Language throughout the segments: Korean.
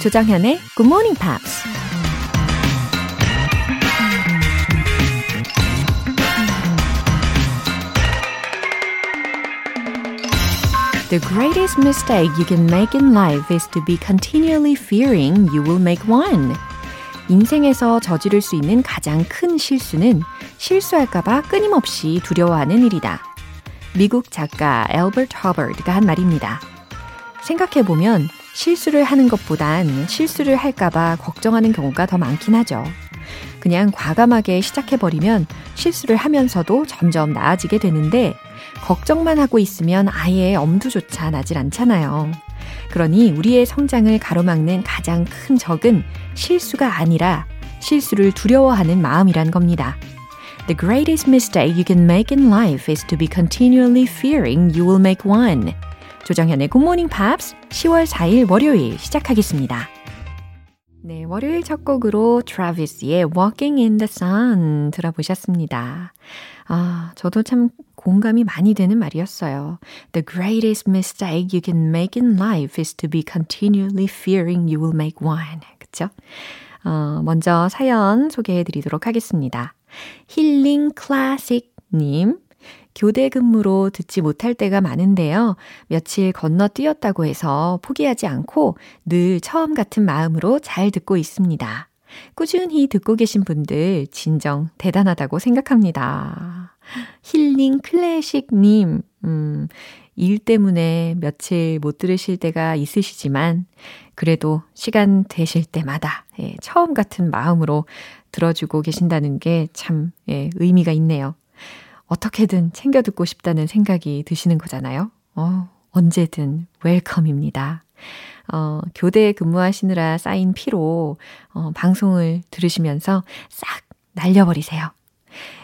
조정현의 Good Morning Pops. The greatest mistake you can make in life is to be continually fearing you will make one. 인생에서 저지를 수 있는 가장 큰 실수는 실수할까봐 끊임없이 두려워하는 일이다. 미국 작가 엘버트 허버드가 한 말입니다. 생각해보면 실수를 하는 것보단 실수를 할까봐 걱정하는 경우가 더 많긴 하죠. 그냥 과감하게 시작해버리면 실수를 하면서도 점점 나아지게 되는데 걱정만 하고 있으면 아예 엄두조차 나질 않잖아요. 그러니 우리의 성장을 가로막는 가장 큰 적은 실수가 아니라 실수를 두려워하는 마음이란 겁니다. The greatest mistake you can make in life is to be continually fearing you will make one. 조정현의 Morning Pops 10월 4일 월요일 시작하겠습니다. 네, 월요일 첫 곡으로 트라비스의 Walking in the Sun 들어보셨습니다. 아, 저도 참 공감이 많이 되는 말이었어요. The greatest mistake you can make in life is to be continually fearing you will make one. 그쵸? 어, 먼저 사연 소개해 드리도록 하겠습니다. 힐링 클래식 님. 교대 근무로 듣지 못할 때가 많은데요. 며칠 건너뛰었다고 해서 포기하지 않고 늘 처음 같은 마음으로 잘 듣고 있습니다. 꾸준히 듣고 계신 분들 진정 대단하다고 생각합니다. 힐링 클래식님, 음, 일 때문에 며칠 못 들으실 때가 있으시지만, 그래도 시간 되실 때마다 예, 처음 같은 마음으로 들어주고 계신다는 게 참 예, 의미가 있네요. 어떻게든 챙겨 듣고 싶다는 생각이 드시는 거잖아요. 어, 언제든 웰컴입니다. 어, 교대에 근무하시느라 쌓인 피로 어, 방송을 들으시면서 싹 날려버리세요.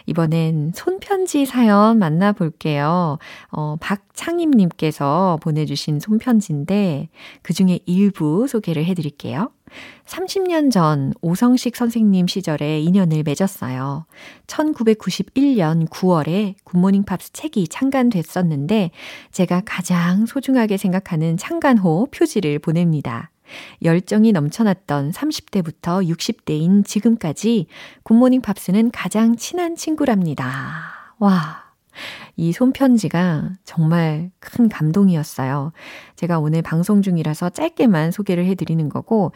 이번엔 손편지 사연 만나볼게요. 어, 박창임님께서 보내주신 손편지인데 그 중에 일부 소개를 해드릴게요. 30년 전 오성식 선생님 시절에 인연을 맺었어요. 1991년 9월에 굿모닝 팝스 책이 창간됐었는데 제가 가장 소중하게 생각하는 창간호 표지를 보냅니다. 열정이 넘쳐났던 30대부터 60대인 지금까지 굿모닝 팝스는 가장 친한 친구랍니다. 와. 이 손편지가 정말 큰 감동이었어요. 제가 오늘 방송 중이라서 짧게만 소개를 해드리는 거고,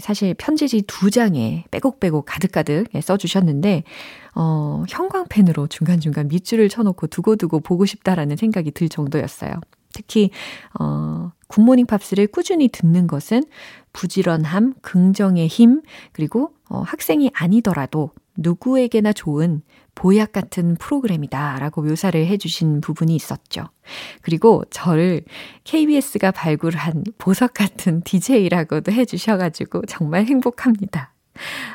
사실 편지지 두 장에 빼곡빼곡 가득가득 써주셨는데, 어, 형광펜으로 중간중간 밑줄을 쳐놓고 두고두고 보고 싶다라는 생각이 들 정도였어요. 특히, 어, 굿모닝 팝스를 꾸준히 듣는 것은 부지런함, 긍정의 힘, 그리고 어, 학생이 아니더라도 누구에게나 좋은 보약 같은 프로그램이다 라고 묘사를 해주신 부분이 있었죠. 그리고 저를 KBS가 발굴한 보석 같은 DJ라고도 해주셔가지고 정말 행복합니다.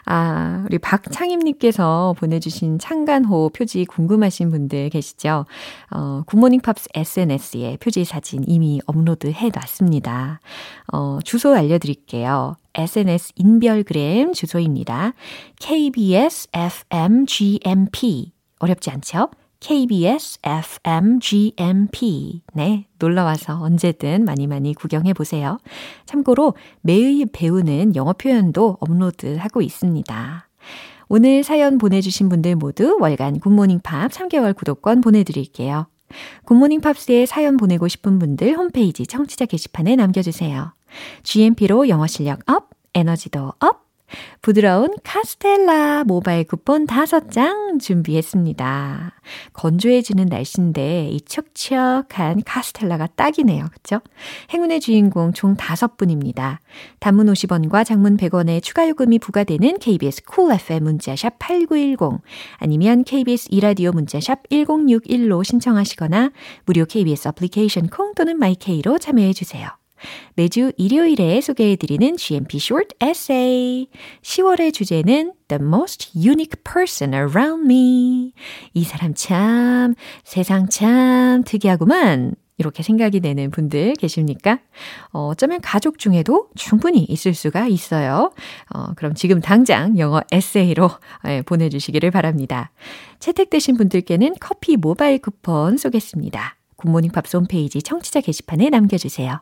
아, 우리 박창임님께서 보내주신 창간호 표지 궁금하신 분들 계시죠? 어, 굿모닝 팝스 SNS에 표지 사진 이미 업로드 해 놨습니다. 어, 주소 알려드릴게요. SNS 인별그램 주소입니다. KBS FM GMP. 어렵지 않죠? KBS FM GMP. 네, 놀러와서 언제든 많이 많이 구경해 보세요. 참고로 매일 배우는 영어 표현도 업로드하고 있습니다. 오늘 사연 보내주신 분들 모두 월간 굿모닝 팝스 3개월 구독권 보내드릴게요. 굿모닝 팝스에 사연 보내고 싶은 분들 홈페이지 청취자 게시판에 남겨주세요. GMP로 영어 실력 up, 에너지도 up, 부드러운 카스텔라 모바일 쿠폰 5장 준비했습니다. 건조해지는 날씨인데 이 촉촉한 카스텔라가 딱이네요. 그쵸? 행운의 주인공 총 5분입니다. 단문 50원과 장문 100원의 추가 요금이 부과되는 KBS cool FM 문자샵 8910 아니면 KBS 2라디오 문자샵 1061로 신청하시거나 무료 KBS 애플리케이션 콩 또는 마이케이로 참여해 주세요. 매주 일요일에 소개해드리는 GMP Short Essay. 10월의 주제는 The most unique person around me. 이 사람 참, 세상 참 특이하구만. 이렇게 생각이 되는 분들 계십니까? 어, 어쩌면 가족 중에도 충분히 있을 수가 있어요. 어, 그럼 지금 당장 영어 에세이로 예, 보내주시기를 바랍니다. 채택되신 분들께는 커피 모바일 쿠폰 쏘겠습니다. 굿모닝 팝스 홈페이지 청취자 게시판에 남겨주세요.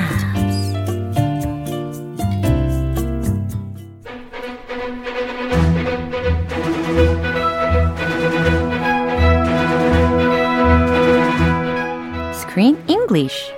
Screen English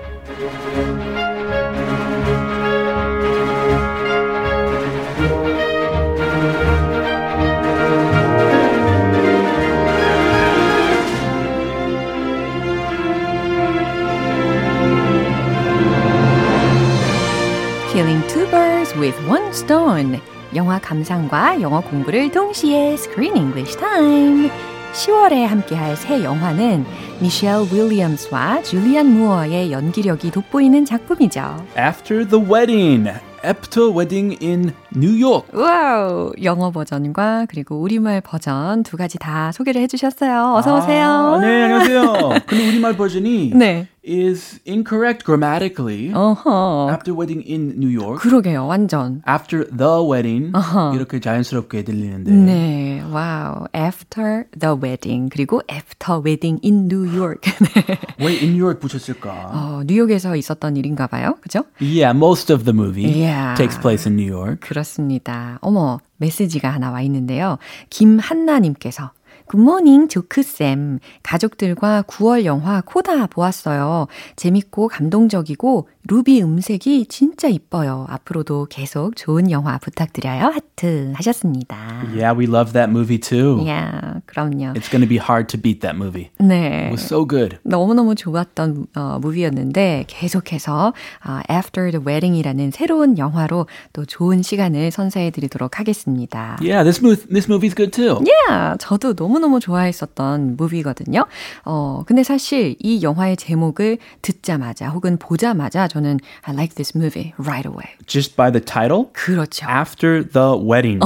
Killing two birds with one stone. 영화 감상과 영어 공부를 동시에 Screen English Time. 10월에 함께할 새 영화는 미셸 윌리엄스와 줄리안 무어의 연기력이 돋보이는 작품이죠. After the wedding. After wedding in New York. 와우! 영어 버전과 그리고 우리말 버전 두 가지 다 소개를 해주셨어요. 어서 오세요. 아, 네, 안녕하세요. 근데 우리말 버전이 네. is incorrect grammatically. 어허. After wedding in New York. 그러게요, 완전. After the wedding. 어허. 이렇게 자연스럽게 들리는데. 네, 와우. After the wedding 그리고 after wedding in New York. 네. 왜 in New York 붙였을까? 어, 뉴욕에서 있었던 일인가 봐요. 그죠? Yeah, most of the movie Yeah. takes place in New York. 그렇 습니다. 어머, 메시지가 하나 와 있는데요. 김한나님께서 good morning 조크쌤. 가족들과 9월 영화 코다 보았어요. 재밌고 감동적이고 루비 음색이 진짜 이뻐요. 앞으로도 계속 좋은 영화 부탁드려요. 하트 하셨습니다. Yeah, we love that movie too. Yeah, 그럼요. It's going to be hard to beat that movie. 네. It was so good. 너무너무 좋았던 어, 무비였는데 계속해서 어, After the Wedding이라는 새로운 영화로 또 좋은 시간을 선사해 드리도록 하겠습니다. Yeah, this movie this movie's good too. Yeah, 저도 너무 너무 좋아했었던 무비거든요. 어, 근데 사실 이 영화의 제목을 듣자마자 혹은 보자마자 저는 I like this movie right away. Just by the title. 그렇죠. After the wedding.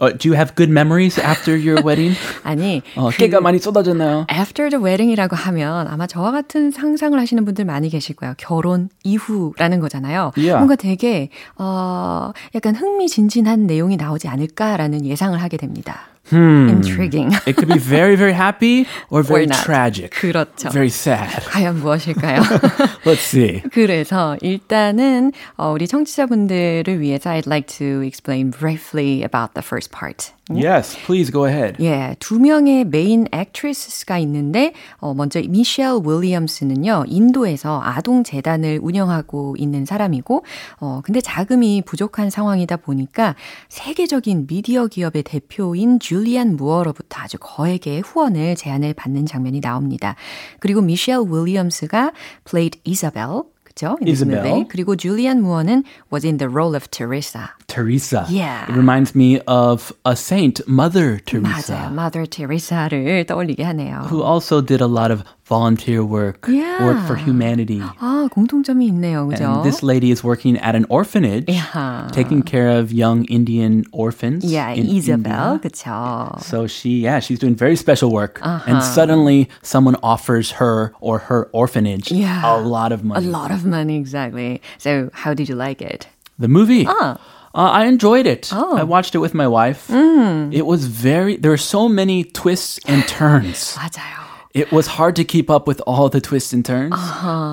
Uh, do you have good memories after your wedding? 아니, 어, 그 깨가 많이 쏟아졌나요? After the wedding이라고 하면 아마 저와 같은 상상을 하시는 분들 많이 계실 거예요. 결혼 이후라는 거잖아요. Yeah. 뭔가 되게 어 약간 흥미진진한 내용이 나오지 않을까라는 예상을 하게 됩니다. Intriguing. It could be very, very happy or very Or not. tragic. 그렇죠. Very sad. 과연 무엇일까요? Let's see. 그래서 일단은 어, 우리 청취자분들을 위해서 I'd like to explain briefly about the first part. Yes, please go ahead. 예, 두 명의 메인 액트리스가 있는데 어, 먼저 미셸 윌리엄스는요 인도에서 아동 재단을 운영하고 있는 사람이고 어 근데 자금이 부족한 상황이다 보니까 세계적인 미디어 기업의 대표인 줄리안 무어로부터 아주 거액의 후원을 제안을 받는 장면이 나옵니다. 그리고 미셸 윌리엄스가 played Isabel 그죠? In this Isabel. movie. 그리고 줄리안 무어는 was in the role of Teresa. Teresa. Yeah. It reminds me of a saint, Mother Teresa, 맞아요. Mother Teresa를 떠올리게 하네요. who also did a lot of volunteer work, Yeah. work for humanity. 아, 공통점이 있네요. 그죠? And this lady is working at an orphanage, Yeah. taking care of young Indian orphans. yeah, in Isabel. India. 그쵸? So she, yeah, she's doing very special work. Uh-huh. And suddenly someone offers her or her orphanage Yeah. a lot of A money. lot of money, exactly. So, how did you like it? The movie. Ah. Uh, I enjoyed it. Oh. I watched it with my wife. Mm. It was very, there were so many twists and turns. 맞아요. It was hard to keep up with all the twists and turns,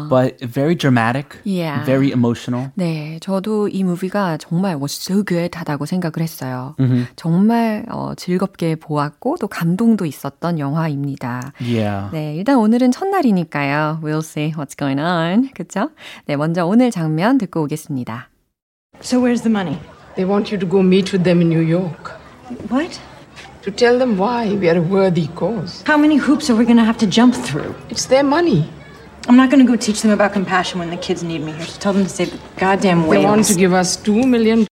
but very dramatic, Uh-huh. Yeah. very emotional. 네, 저도 이 무비가 정말 was so good 하다고 생각을 했어요. 정말 어, 즐겁게 보았고 또 감동도 있었던 영화입니다. Yeah. 네, 일단 오늘은 첫날이니까요. We'll see what's going on. 그쵸? 네, 먼저 오늘 장면 듣고 오겠습니다. So where's the money? They want you to go meet with them in New York. What? To tell them why we are a worthy cause. How many hoops are we gonna have to jump through? It's their money. I'm not gonna go teach them about compassion when the kids need me here. Just tell them to save the goddamn whales. They want to give us two million.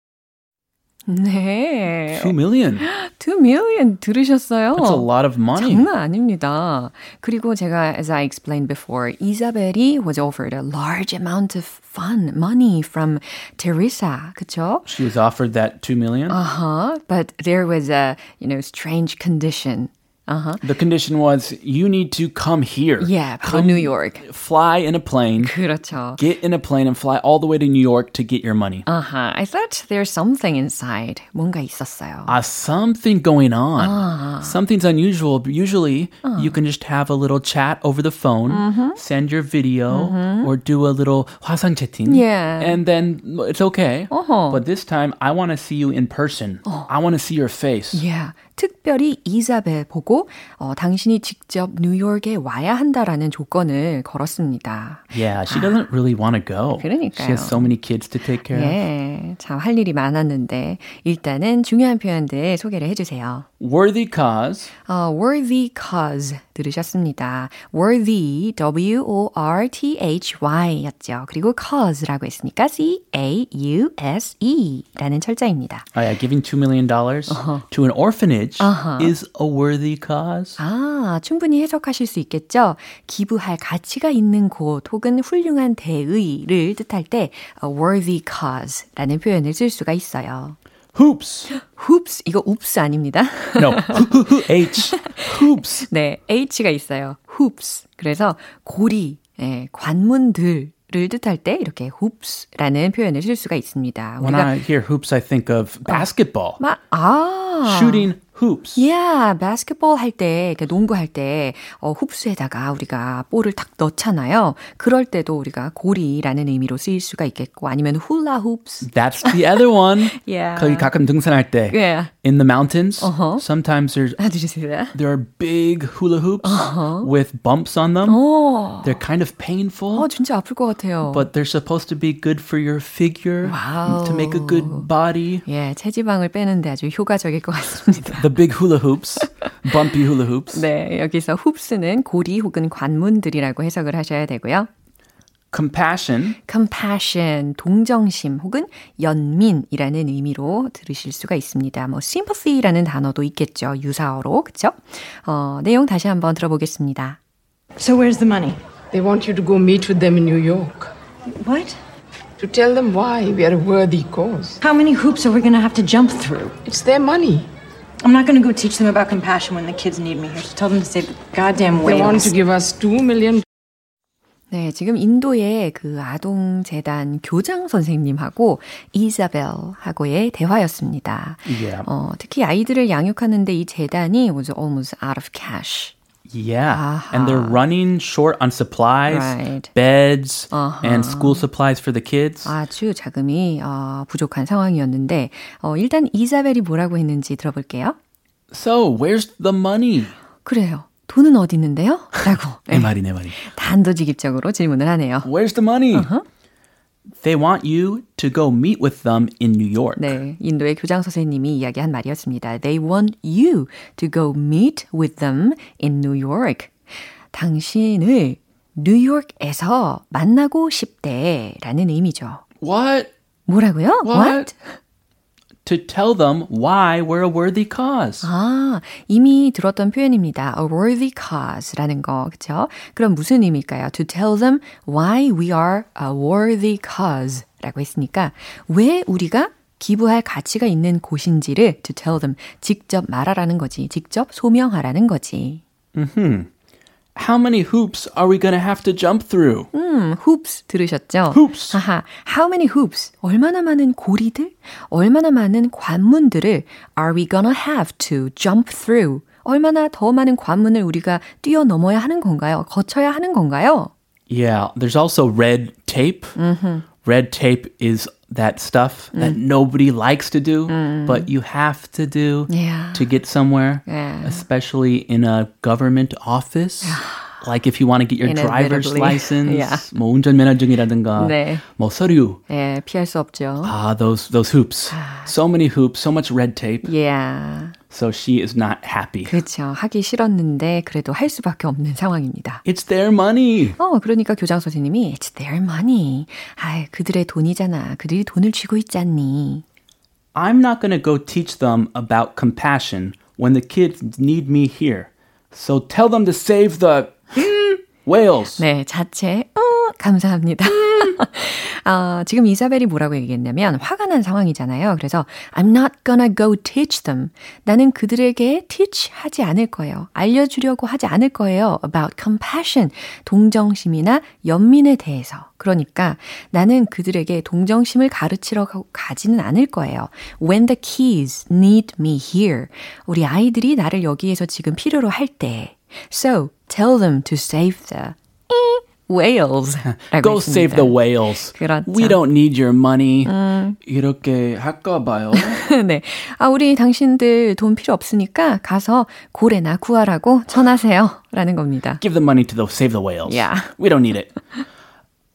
네. Two million. 2 million 들으셨어요? That's a lot of money. 장난 아닙니다. 그리고 제가 as I explained before, 이사벨이 was offered a large amount of fun, money from Teresa. 그쵸? She was offered that two million. Uh-huh. But there was a, you know, strange condition. Uh-huh. The condition was you need to come here. Yeah, come from New York. Fly in a plane. 그렇죠. Get in a plane and fly all the way to New York to get your money. Uh-huh. I thought there's something inside. 뭔가 있었어요. Uh, something going on. Something's unusual. But Usually, you can just have a little chat over the phone, send your video, or do a little 화상 채팅. Yeah. And then it's okay. Uh-huh. But this time, I want to see you in person. I want to see your face. Yeah. 특별히 이사벨 보고 어, 당신이 직접 뉴욕에 와야 한다라는 조건을 걸었습니다. Yeah, she doesn't really want to go. She 그러니까요. has so many kids to take care of. 예, 참할 일이 많았는데 일단은 중요한 표현들 소개를 해주세요. Worthy cause. 어, worthy cause 들으셨습니다. worthy, W-O-R-T-H-Y 였죠. 그리고 cause라고 했으니까 C-A-U-S-E 라는 철자입니다. Oh yeah, giving $2 million to an orphanage is a worthy cause. 아, 충분히 해석하실 수 있겠죠? 기부할 가치가 있는 곳 혹은 훌륭한 대의를 뜻할 때 a worthy cause 라는 표현을 쓸 수가 있어요. Hoops. hoops, 이거 oops 아닙니다. No, H. Hoops. 네, H가 있어요. hoops. 그래서 고리, 예, 관문들을 뜻할 때 이렇게 hoops라는 표현을 쓸 수가 있습니다. When I hear hoops, I think of basketball. 마, 아, Shooting hoops. Yeah, basketball 할 때, 그러니까 농구 할 때, 어, 흡수에다가 우리가 볼을 딱 넣잖아요. 그럴 때도 우리가 고리라는 의미로 쓰일 수가 있겠고, 아니면 hula hoops. That's the other one. Yeah. 거기 가끔 등산할 때. Yeah. In the mountains, Uh-huh. sometimes there's How did you say that? there are big hula hoops with bumps on them. 어, They're kind of painful. 어, 진짜 아플 것 같아요. but they're supposed to be good for your figure Wow. to make a good body. 예, 체지방을 빼는데 아주 효과적일 것 같습니다. The big hula hoops, bumpy hula hoops. 네, 여기서 hoops는 고리 혹은 관문들이라고 해석을 하셔야 되고요. Compassion. compassion, 동정심 혹은 연민이라는 의미로 들으실 수가 있습니다. 뭐 sympathy라는 단어도 있겠죠. 유사어로. 그렇죠? 어, 내용 다시 한번 들어보겠습니다. So where's the money? They want you to go meet with them in New York. What? To tell them why we are a worthy cause. How many hoops are we gonna have to jump through? It's their money. I'm not gonna go teach them about compassion when the kids need me here. So tell them to save the goddamn They want to whales. give us two million 네, 지금 인도의 그 아동 재단 교장 선생님하고 이사벨하고의 대화였습니다. Yeah. 어, 특히 아이들을 양육하는데 이 재단이 was almost out of cash. Yeah. And they're running short on supplies, Right. beds, and school supplies for the kids. 아주 자금이 어, 부족한 상황이었는데 어, 일단 이사벨이 뭐라고 했는지 들어볼게요. So, where's the money? 그래요. 돈은 어디 있는데요? 라고 내 말이, 내 말이. 단도직입적으로 질문을 하네요. Where's the money? They want you to go meet with them in New York. 네, 인도의 교장 선생님이 이야기한 말이었습니다. They want you to go meet with them in New York. 당신을 뉴욕에서 만나고 싶대라는 의미죠. What? 뭐라고요? What? To tell them why we're a worthy cause. 아, 이미 들었던 표현입니다. A worthy cause라는 거, 그쵸? 그럼 무슨 의미일까요? To tell them why we are a worthy cause 라고 했으니까 왜 우리가 기부할 가치가 있는 곳인지를 to tell them 직접 말하라는 거지. 직접 소명하라는 거지. How many hoops are we going to have to jump through? 음, hoops 들으셨죠? Hoops. 하하, how many hoops? 얼마나 많은 고리들? 얼마나 많은 관문들을 are we gonna have to jump through? 얼마나 더 많은 관문을 우리가 뛰어넘어야 하는 건가요? 거쳐야 하는 건가요? Yeah, there's also red tape. Red tape is that stuff that nobody likes to do, but you have to do Yeah. to get somewhere, Yeah. especially in a government office. Like if you want to get your driver's Inevitably. license, Yeah. 뭐 운전면허증이라든가, 네. 뭐 서류. 예, 피할 수 없죠. Ah, those those hoops. So many hoops, so much red tape. Yeah. So she is not happy. 그렇죠. 하기 싫었는데 그래도 할 수밖에 없는 상황입니다. It's their money. 어, 그러니까 교장 선생님이 It's their money. 아, 그들의 돈이잖아. 그들이 돈을 쥐고 있잖니. I'm not going to go teach them about compassion when the kids need me here. So tell them to save the hmm, whales. 네, 자체 어, 감사합니다. 어, 지금 이사벨이 뭐라고 얘기했냐면 화가 난 상황이잖아요. 그래서 I'm not gonna go teach them. 나는 그들에게 teach 하지 않을 거예요. 알려주려고 하지 않을 거예요. About compassion. 동정심이나 연민에 대해서. 그러니까 나는 그들에게 동정심을 가르치러 가지는 않을 거예요. When the kids need me here. 우리 아이들이 나를 여기에서 지금 필요로 할 때. So tell them to save the whales. Go save the whales. 그렇죠. We don't need your money. 음. 이렇게 할까 봐요. 네. 아, 우리 당신들 돈 필요 없으니까 가서 고래나 구하라고 전하세요. 라는 겁니다. Give the money to the, save the whales. Yeah. We don't need it.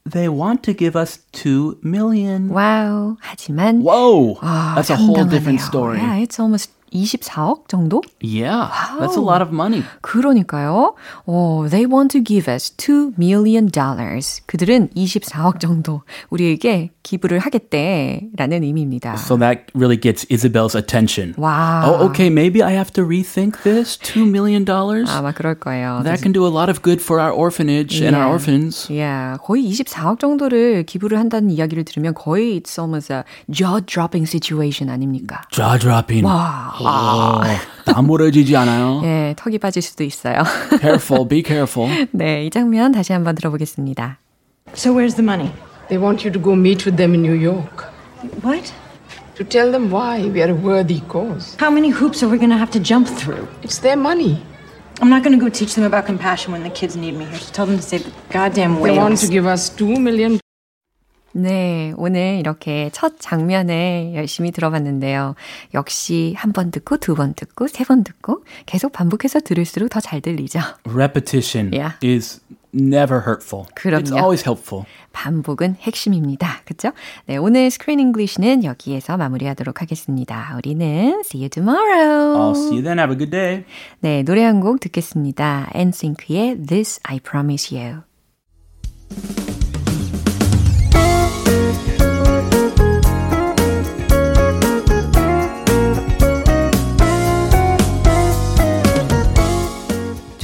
They want to give us 2 million. Wow. 하지만 Whoa. That's a whole different story. Yeah, it's almost 24억 정도? Yeah, wow. that's a lot of money. 그러니까요. Oh, they want to give us 2 million dollars. 그들은 24억 정도 우리에게 기부를 하겠대라는 의미입니다. So that really gets Isabel's attention. Wow. Oh, okay, maybe I have to rethink this. 2 million dollars? 아마 그럴 거예요. That can do a lot of good for our orphanage yeah. and our orphans. Yeah, 거의 24억 정도를 기부를 한다는 이야기를 들으면 거의 it's almost a jaw-dropping situation 아닙니까? jaw-dropping. 와. 아. 나무러지지 않아요. 네, 턱이 빠질 수도 있어요. careful, be careful. 네, 이 장면 다시 한번 들어보겠습니다. So where's the money? They want you to go meet with them in New York. What? To tell them why we are a worthy cause. How many hoops are we going to have to jump through? It's their money. I'm not going to go teach them about compassion when the kids need me here. So tell them to save the goddamn whales. They want to give us two million 네, 오늘 이렇게 첫 장면에 열심히 들어봤는데요. 역시 한 번 듣고 두 번 듣고 세 번 듣고 계속 반복해서 들을수록 더 잘 들리죠. Repetition yeah. is never hurtful. 그럼요. It's always helpful. 반복은 핵심입니다. 그렇죠? 네, 오늘 Screen English는 여기에서 마무리하도록 하겠습니다. 우리는 see you tomorrow. I'll see you then. Have a good day. 네, 노래 한 곡 듣겠습니다. 엔싱크의 This I Promise You.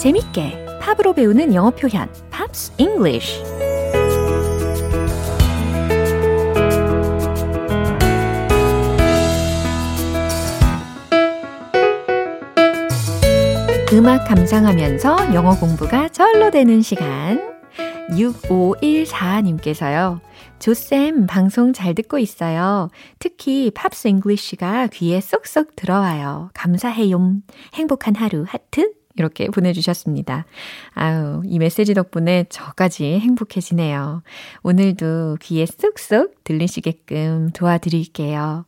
재밌게 팝으로 배우는 영어 표현 Pops English 음악 감상하면서 영어 공부가 절로 되는 시간 6514님께서요. 조쌤, 방송 잘 듣고 있어요. 특히 Pops English가 귀에 쏙쏙 들어와요. 감사해요. 행복한 하루 하트 이렇게 보내주셨습니다. 아유, 이 메시지 덕분에 저까지 행복해지네요. 오늘도 귀에 쏙쏙 들리시게끔 도와드릴게요.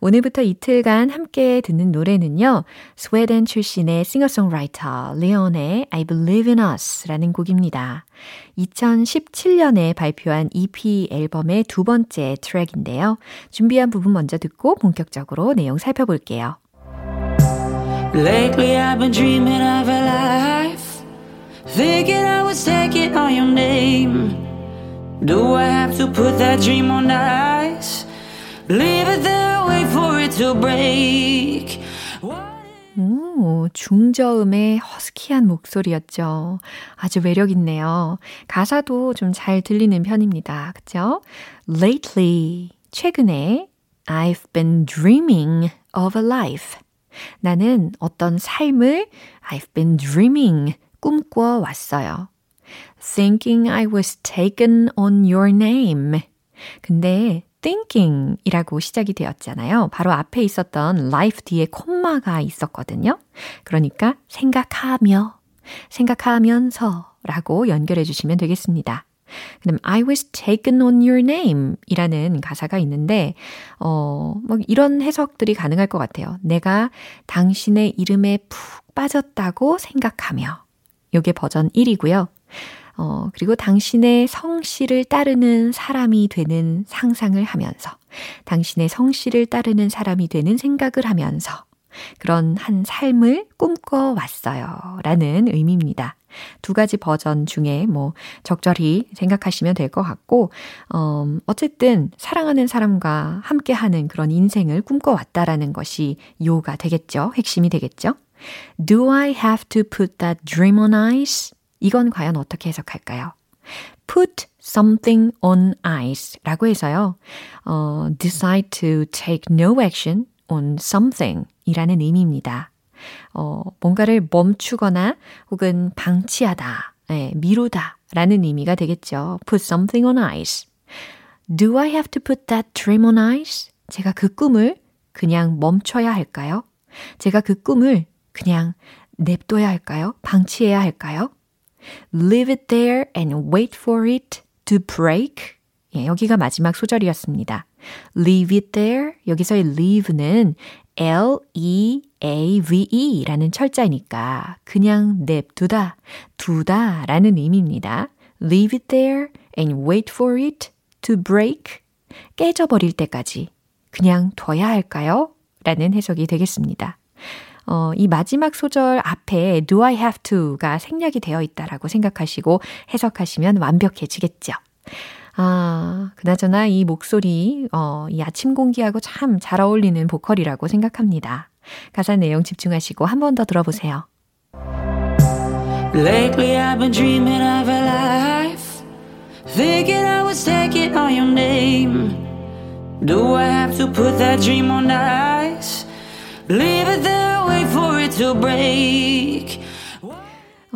오늘부터 이틀간 함께 듣는 노래는요. 스웨덴 출신의 싱어송라이터 레온의 I Believe in Us 라는 곡입니다. 2017년에 발표한 EP 앨범의 두 번째 트랙인데요. 준비한 부분 먼저 듣고 본격적으로 내용 살펴볼게요. Lately I've been dreaming of a life Thinking I was taking on your name Do I have to put that dream on ice? Leave it there, wait for it to break 오, 중저음의 허스키한 목소리였죠. 아주 매력 있네요. 가사도 좀 잘 들리는 편입니다. 그쵸? Lately, 최근에 I've been dreaming of a life. 나는 어떤 삶을 I've been dreaming 꿈꿔 왔어요. Thinking I was taken on your name. 근데 thinking 이라고 시작이 되었잖아요. 바로 앞에 있었던 life 뒤에 콤마가 있었거든요. 그러니까 생각하며, 생각하면서 라고 연결해 주시면 되겠습니다. 그 다음, I was taken on your name 이라는 가사가 있는데, 어, 뭐 이런 해석들이 가능할 것 같아요. 내가 당신의 이름에 푹 빠졌다고 생각하며 요게 버전 1이고요. 어, 그리고 당신의 성씨를 따르는 사람이 되는 상상을 하면서, 당신의 성씨를 따르는 사람이 되는 생각을 하면서, 그런 한 삶을 꿈꿔왔어요. 라는 의미입니다. 두 가지 버전 중에 뭐 적절히 생각하시면 될 것 같고, 음, 어쨌든 사랑하는 사람과 함께하는 그런 인생을 꿈꿔왔다라는 것이 요가 되겠죠. 핵심이 되겠죠. Do I have to put that dream on ice? 이건 과연 어떻게 해석할까요? put something on ice 라고 해서요, 어, decide to take no action on something 이라는 의미입니다. 어, 뭔가를 멈추거나 혹은 방치하다, 예, 미루다 라는 의미가 되겠죠. put something on ice. Do I have to put that dream on ice? 제가 그 꿈을 그냥 멈춰야 할까요? 제가 그 꿈을 그냥 냅둬야 할까요? 방치해야 할까요? Leave it there and wait for it to break. 예, 여기가 마지막 소절이었습니다. Leave it there. 여기서의 leave는 L-E-A-V-E 라는 철자이니까 그냥 냅두다, 두다 라는 의미입니다. Leave it there and wait for it to break. 깨져버릴 때까지 그냥 둬야 할까요? 라는 해석이 되겠습니다. 어, 이 마지막 소절 앞에 do I have to가 생략이 되어 있다라고 생각하시고 해석하시면 완벽해지겠죠. 아, 그나저나 이 목소리, 어, 이 아침 공기하고 참 잘 어울리는 보컬이라고 생각합니다. 가사 내용 집중하시고 한 번 더 들어보세요. Lately I've been dreaming of a life. Thinking I was taking on your name. Do I have to put that dream on ice? Leave it there, wait for it to break.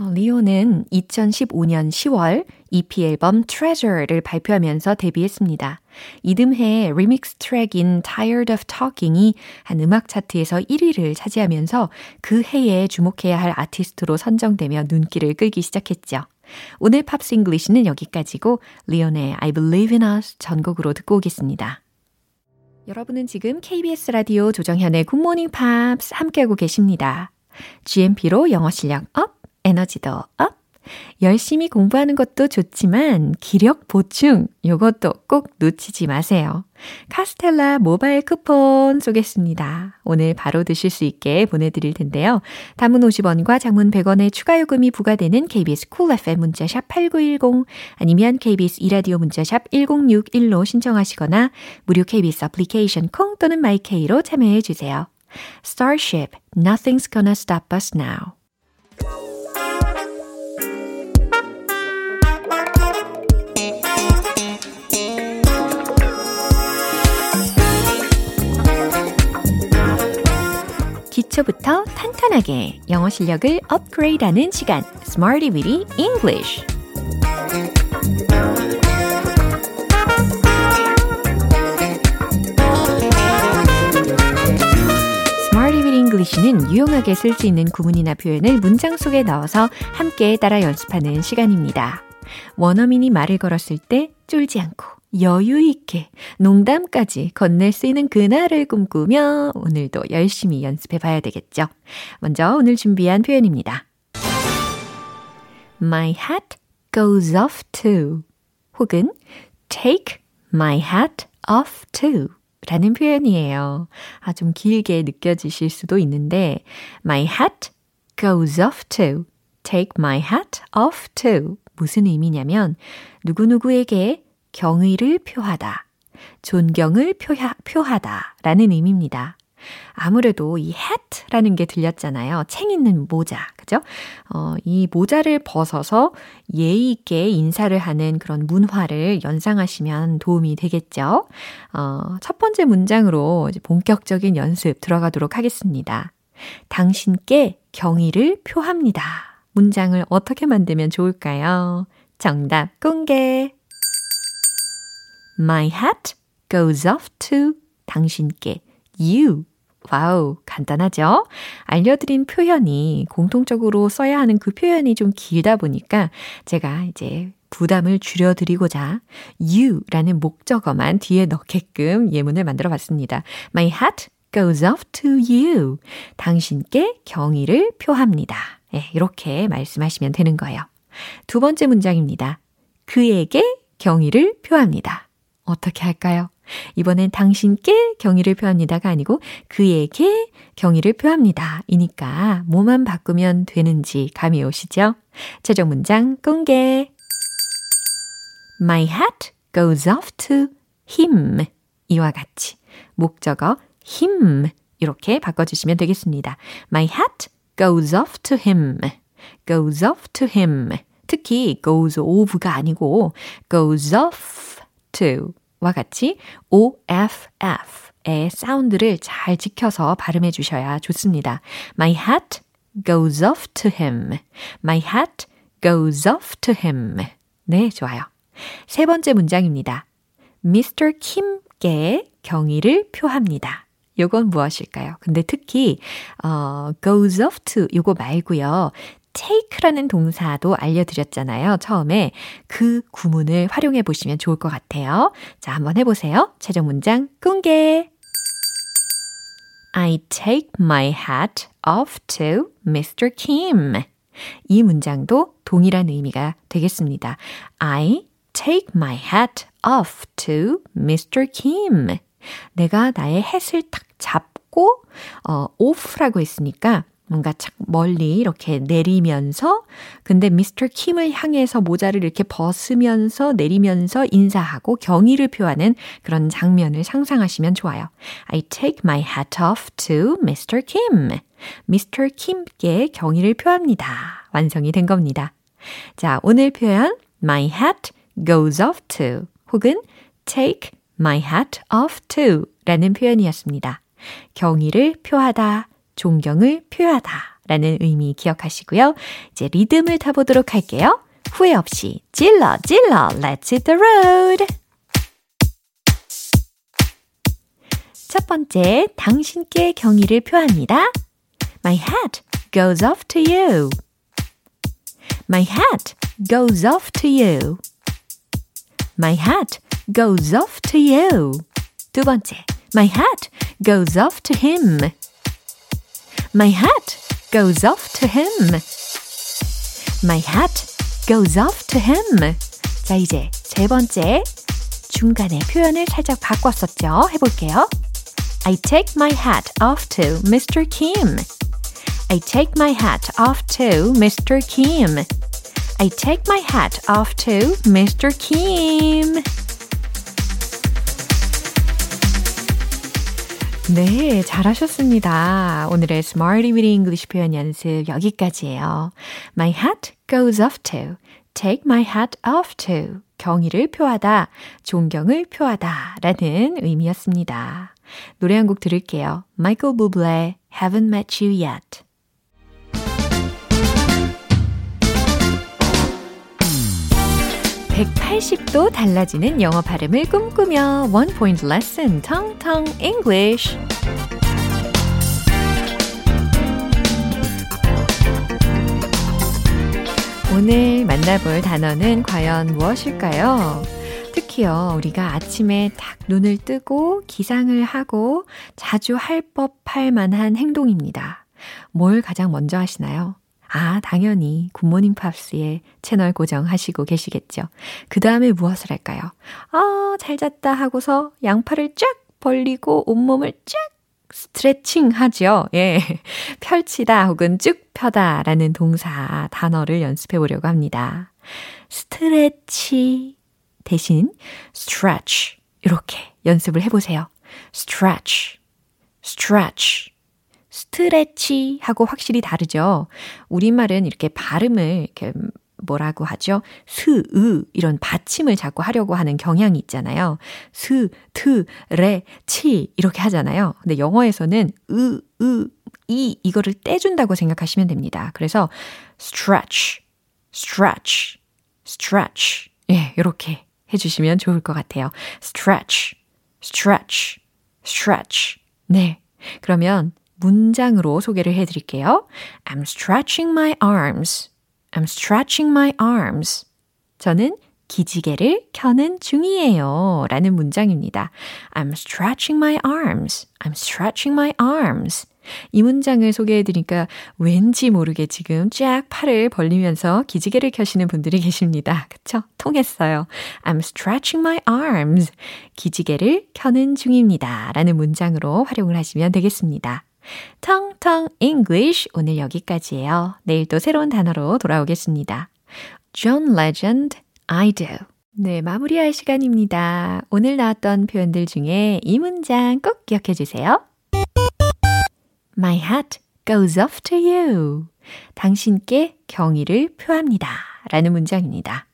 어, 리오는 2015년 10월 EP 앨범 Treasure를 발표하면서 데뷔했습니다. 이듬해 리믹스 트랙인 Tired of Talking이 한 음악 차트에서 1위를 차지하면서 그 해에 주목해야 할 아티스트로 선정되며 눈길을 끌기 시작했죠. 오늘 Pops English는 여기까지고 리온의 I Believe in Us 전곡으로 듣고 오겠습니다. 여러분은 지금 KBS 라디오 조정현의 굿모닝 팝스 함께하고 계십니다. GMP로 영어 실력 up, 에너지도 up. 열심히 공부하는 것도 좋지만 기력 보충 요것도 꼭 놓치지 마세요. 카스텔라 모바일 쿠폰 쏘겠습니다. 오늘 바로 드실 수 있게 보내드릴 텐데요. 단문 50원과 장문 100원의 추가 요금이 부과되는 KBS Cool FM 문자샵 8910 아니면 KBS 이라디오 문자샵 1061로 신청하시거나 무료 KBS 애플리케이션 콩 또는 마이케이로 참여해 주세요. Starship, Nothing's Gonna Stop Us Now. 기초부터 탄탄하게 영어 실력을 업그레이드하는 시간, Smarty Weedy English. English는 유용하게 쓸 수 있는 구문이나 표현을 문장 속에 넣어서 함께 따라 연습하는 시간입니다. 원어민이 말을 걸었을 때 쫄지 않고 여유 있게 농담까지 건넬 수 있는 그날을 꿈꾸며 오늘도 열심히 연습해 봐야 되겠죠. 먼저 오늘 준비한 표현입니다. My hat goes off to 혹은 take my hat off to 라는 표현이에요. 아, 좀 길게 느껴지실 수도 있는데 my hat goes off to take my hat off to 무슨 의미냐면 누구누구에게 경의를 표하다, 존경을 표하, 표하다 라는 의미입니다. 아무래도 이 hat라는 게 들렸잖아요. 챙 있는 모자. 그죠? 어, 이 모자를 벗어서 예의 있게 인사를 하는 그런 문화를 연상하시면 도움이 되겠죠? 어, 첫 번째 문장으로 본격적인 연습 들어가도록 하겠습니다. 당신께 경의를 표합니다. 문장을 어떻게 만들면 좋을까요? 정답 공개! My hat goes off to 당신께 you. 와우, 간단하죠? 알려드린 표현이 공통적으로 써야 하는 그 표현이 좀 길다 보니까 제가 이제 부담을 줄여드리고자 you라는 목적어만 뒤에 넣게끔 예문을 만들어 봤습니다. My hat goes off to you. 당신께 경의를 표합니다. 예, 이렇게 말씀하시면 되는 거예요. 두 번째 문장입니다. 그에게 경의를 표합니다. 어떻게 할까요? 이번엔 당신께 경의를 표합니다가 아니고 그에게 경의를 표합니다. 이니까 뭐만 바꾸면 되는지 감이 오시죠? 최종 문장 공개. My hat goes off to him. 이와 같이 목적어 him 이렇게 바꿔주시면 되겠습니다. My hat goes off to him. goes off to him. 특히 goes off가 아니고 goes off to 와 같이 OFF의 사운드를 잘 지켜서 발음해 주셔야 좋습니다. My hat goes off to him. My hat goes off to him. 네, 좋아요. 세 번째 문장입니다. Mr. Kim께 경의를 표합니다. 요건 무엇일까요? 근데 특히 어, goes off to 요거 말고요. Take라는 동사도 알려드렸잖아요. 처음에 그 구문을 활용해 보시면 좋을 것 같아요. 자, 한번 해보세요. 최종 문장 공개. I take my hat off to Mr. Kim. 이 문장도 동일한 의미가 되겠습니다. I take my hat off to Mr. Kim. 내가 나의 햇을 탁 잡고 어, off라고 했으니까 뭔가 착 멀리 이렇게 내리면서 근데 미스터 킴을 향해서 모자를 이렇게 벗으면서 내리면서 인사하고 경의를 표하는 그런 장면을 상상하시면 좋아요. I take my hat off to Mr. Kim. Mr. Kim께 경의를 표합니다. 완성이 된 겁니다. 자, 오늘 표현 my hat goes off to 혹은 take my hat off to 라는 표현이었습니다. 경의를 표하다, 존경을 표하다 라는 의미 기억하시고요. 이제 리듬을 타보도록 할게요. 후회 없이 찔러 찔러 Let's hit the road! 첫 번째, 당신께 경의를 표합니다. My hat goes off to you. My hat goes off to you. My hat goes off to you. 두 번째, My hat goes off to him. My hat goes off to him. My hat goes off to him. 자, 이제 세 번째. 중간에 표현을 살짝 바꿨었죠. 해볼게요. I take my hat off to Mr. Kim. I take my hat off to Mr. Kim. I take my hat off to Mr. Kim. 네, 잘하셨습니다. 오늘의 Smarty with English 표현 연습 여기까지예요. My hat goes off to. Take my hat off to. 경의를 표하다, 존경을 표하다 라는 의미였습니다. 노래 한 곡 들을게요. Michael Bublé, Haven't Met You Yet. 180도 달라지는 영어 발음을 꿈꾸며 Point Lesson Tong Tong English 오늘 만나볼 단어는 과연 무엇일까요? 특히요, 우리가 아침에 딱 눈을 뜨고 기상을 하고 자주 할 법할 만한 행동입니다. 뭘 가장 먼저 하시나요? 아, 당연히 굿모닝 팝스의 채널 고정하시고 계시겠죠. 그 다음에 무엇을 할까요? 아, 잘 잤다 하고서 양팔을 쫙 벌리고 온몸을 쫙 스트레칭 하죠. 예. 펼치다 혹은 쭉 펴다 라는 동사 단어를 연습해 보려고 합니다. 스트레치 대신 stretch 이렇게 연습을 해 보세요. stretch, stretch. 스트레치 하고 확실히 다르죠. 우리말은 이렇게 발음을 이렇게 뭐라고 하죠? 스, 으, 이런 받침을 자꾸 하려고 하는 경향이 있잖아요. 스, 트, 레, 치, 이렇게 하잖아요. 근데 영어에서는 으, 으, 이, 이거를 떼준다고 생각하시면 됩니다. 그래서 stretch, stretch, stretch. 예, 이렇게 해주시면 좋을 것 같아요. stretch, stretch, stretch. 네. 그러면 문장으로 소개를 해 드릴게요. I'm stretching my arms. I'm stretching my arms. 저는 기지개를 켜는 중이에요. 라는 문장입니다. I'm stretching my arms. I'm stretching my arms. 이 문장을 소개해 드리니까 왠지 모르게 지금 쫙 팔을 벌리면서 기지개를 켜시는 분들이 계십니다. 그쵸? 통했어요. I'm stretching my arms. 기지개를 켜는 중입니다. 라는 문장으로 활용을 하시면 되겠습니다. 텅텅 English 오늘 여기까지예요. 내일 또 새로운 단어로 돌아오겠습니다. John Legend, I do. 네, 마무리할 시간입니다. 오늘 나왔던 표현들 중에 이 문장 꼭 기억해 주세요. My hat goes off to you. 당신께 경의를 표합니다. 라는 문장입니다.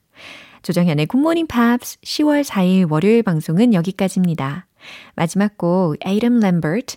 조정현의 굿모닝 팝스 10월 4일 월요일 방송은 여기까지입니다. 마지막 곡 Adam Lambert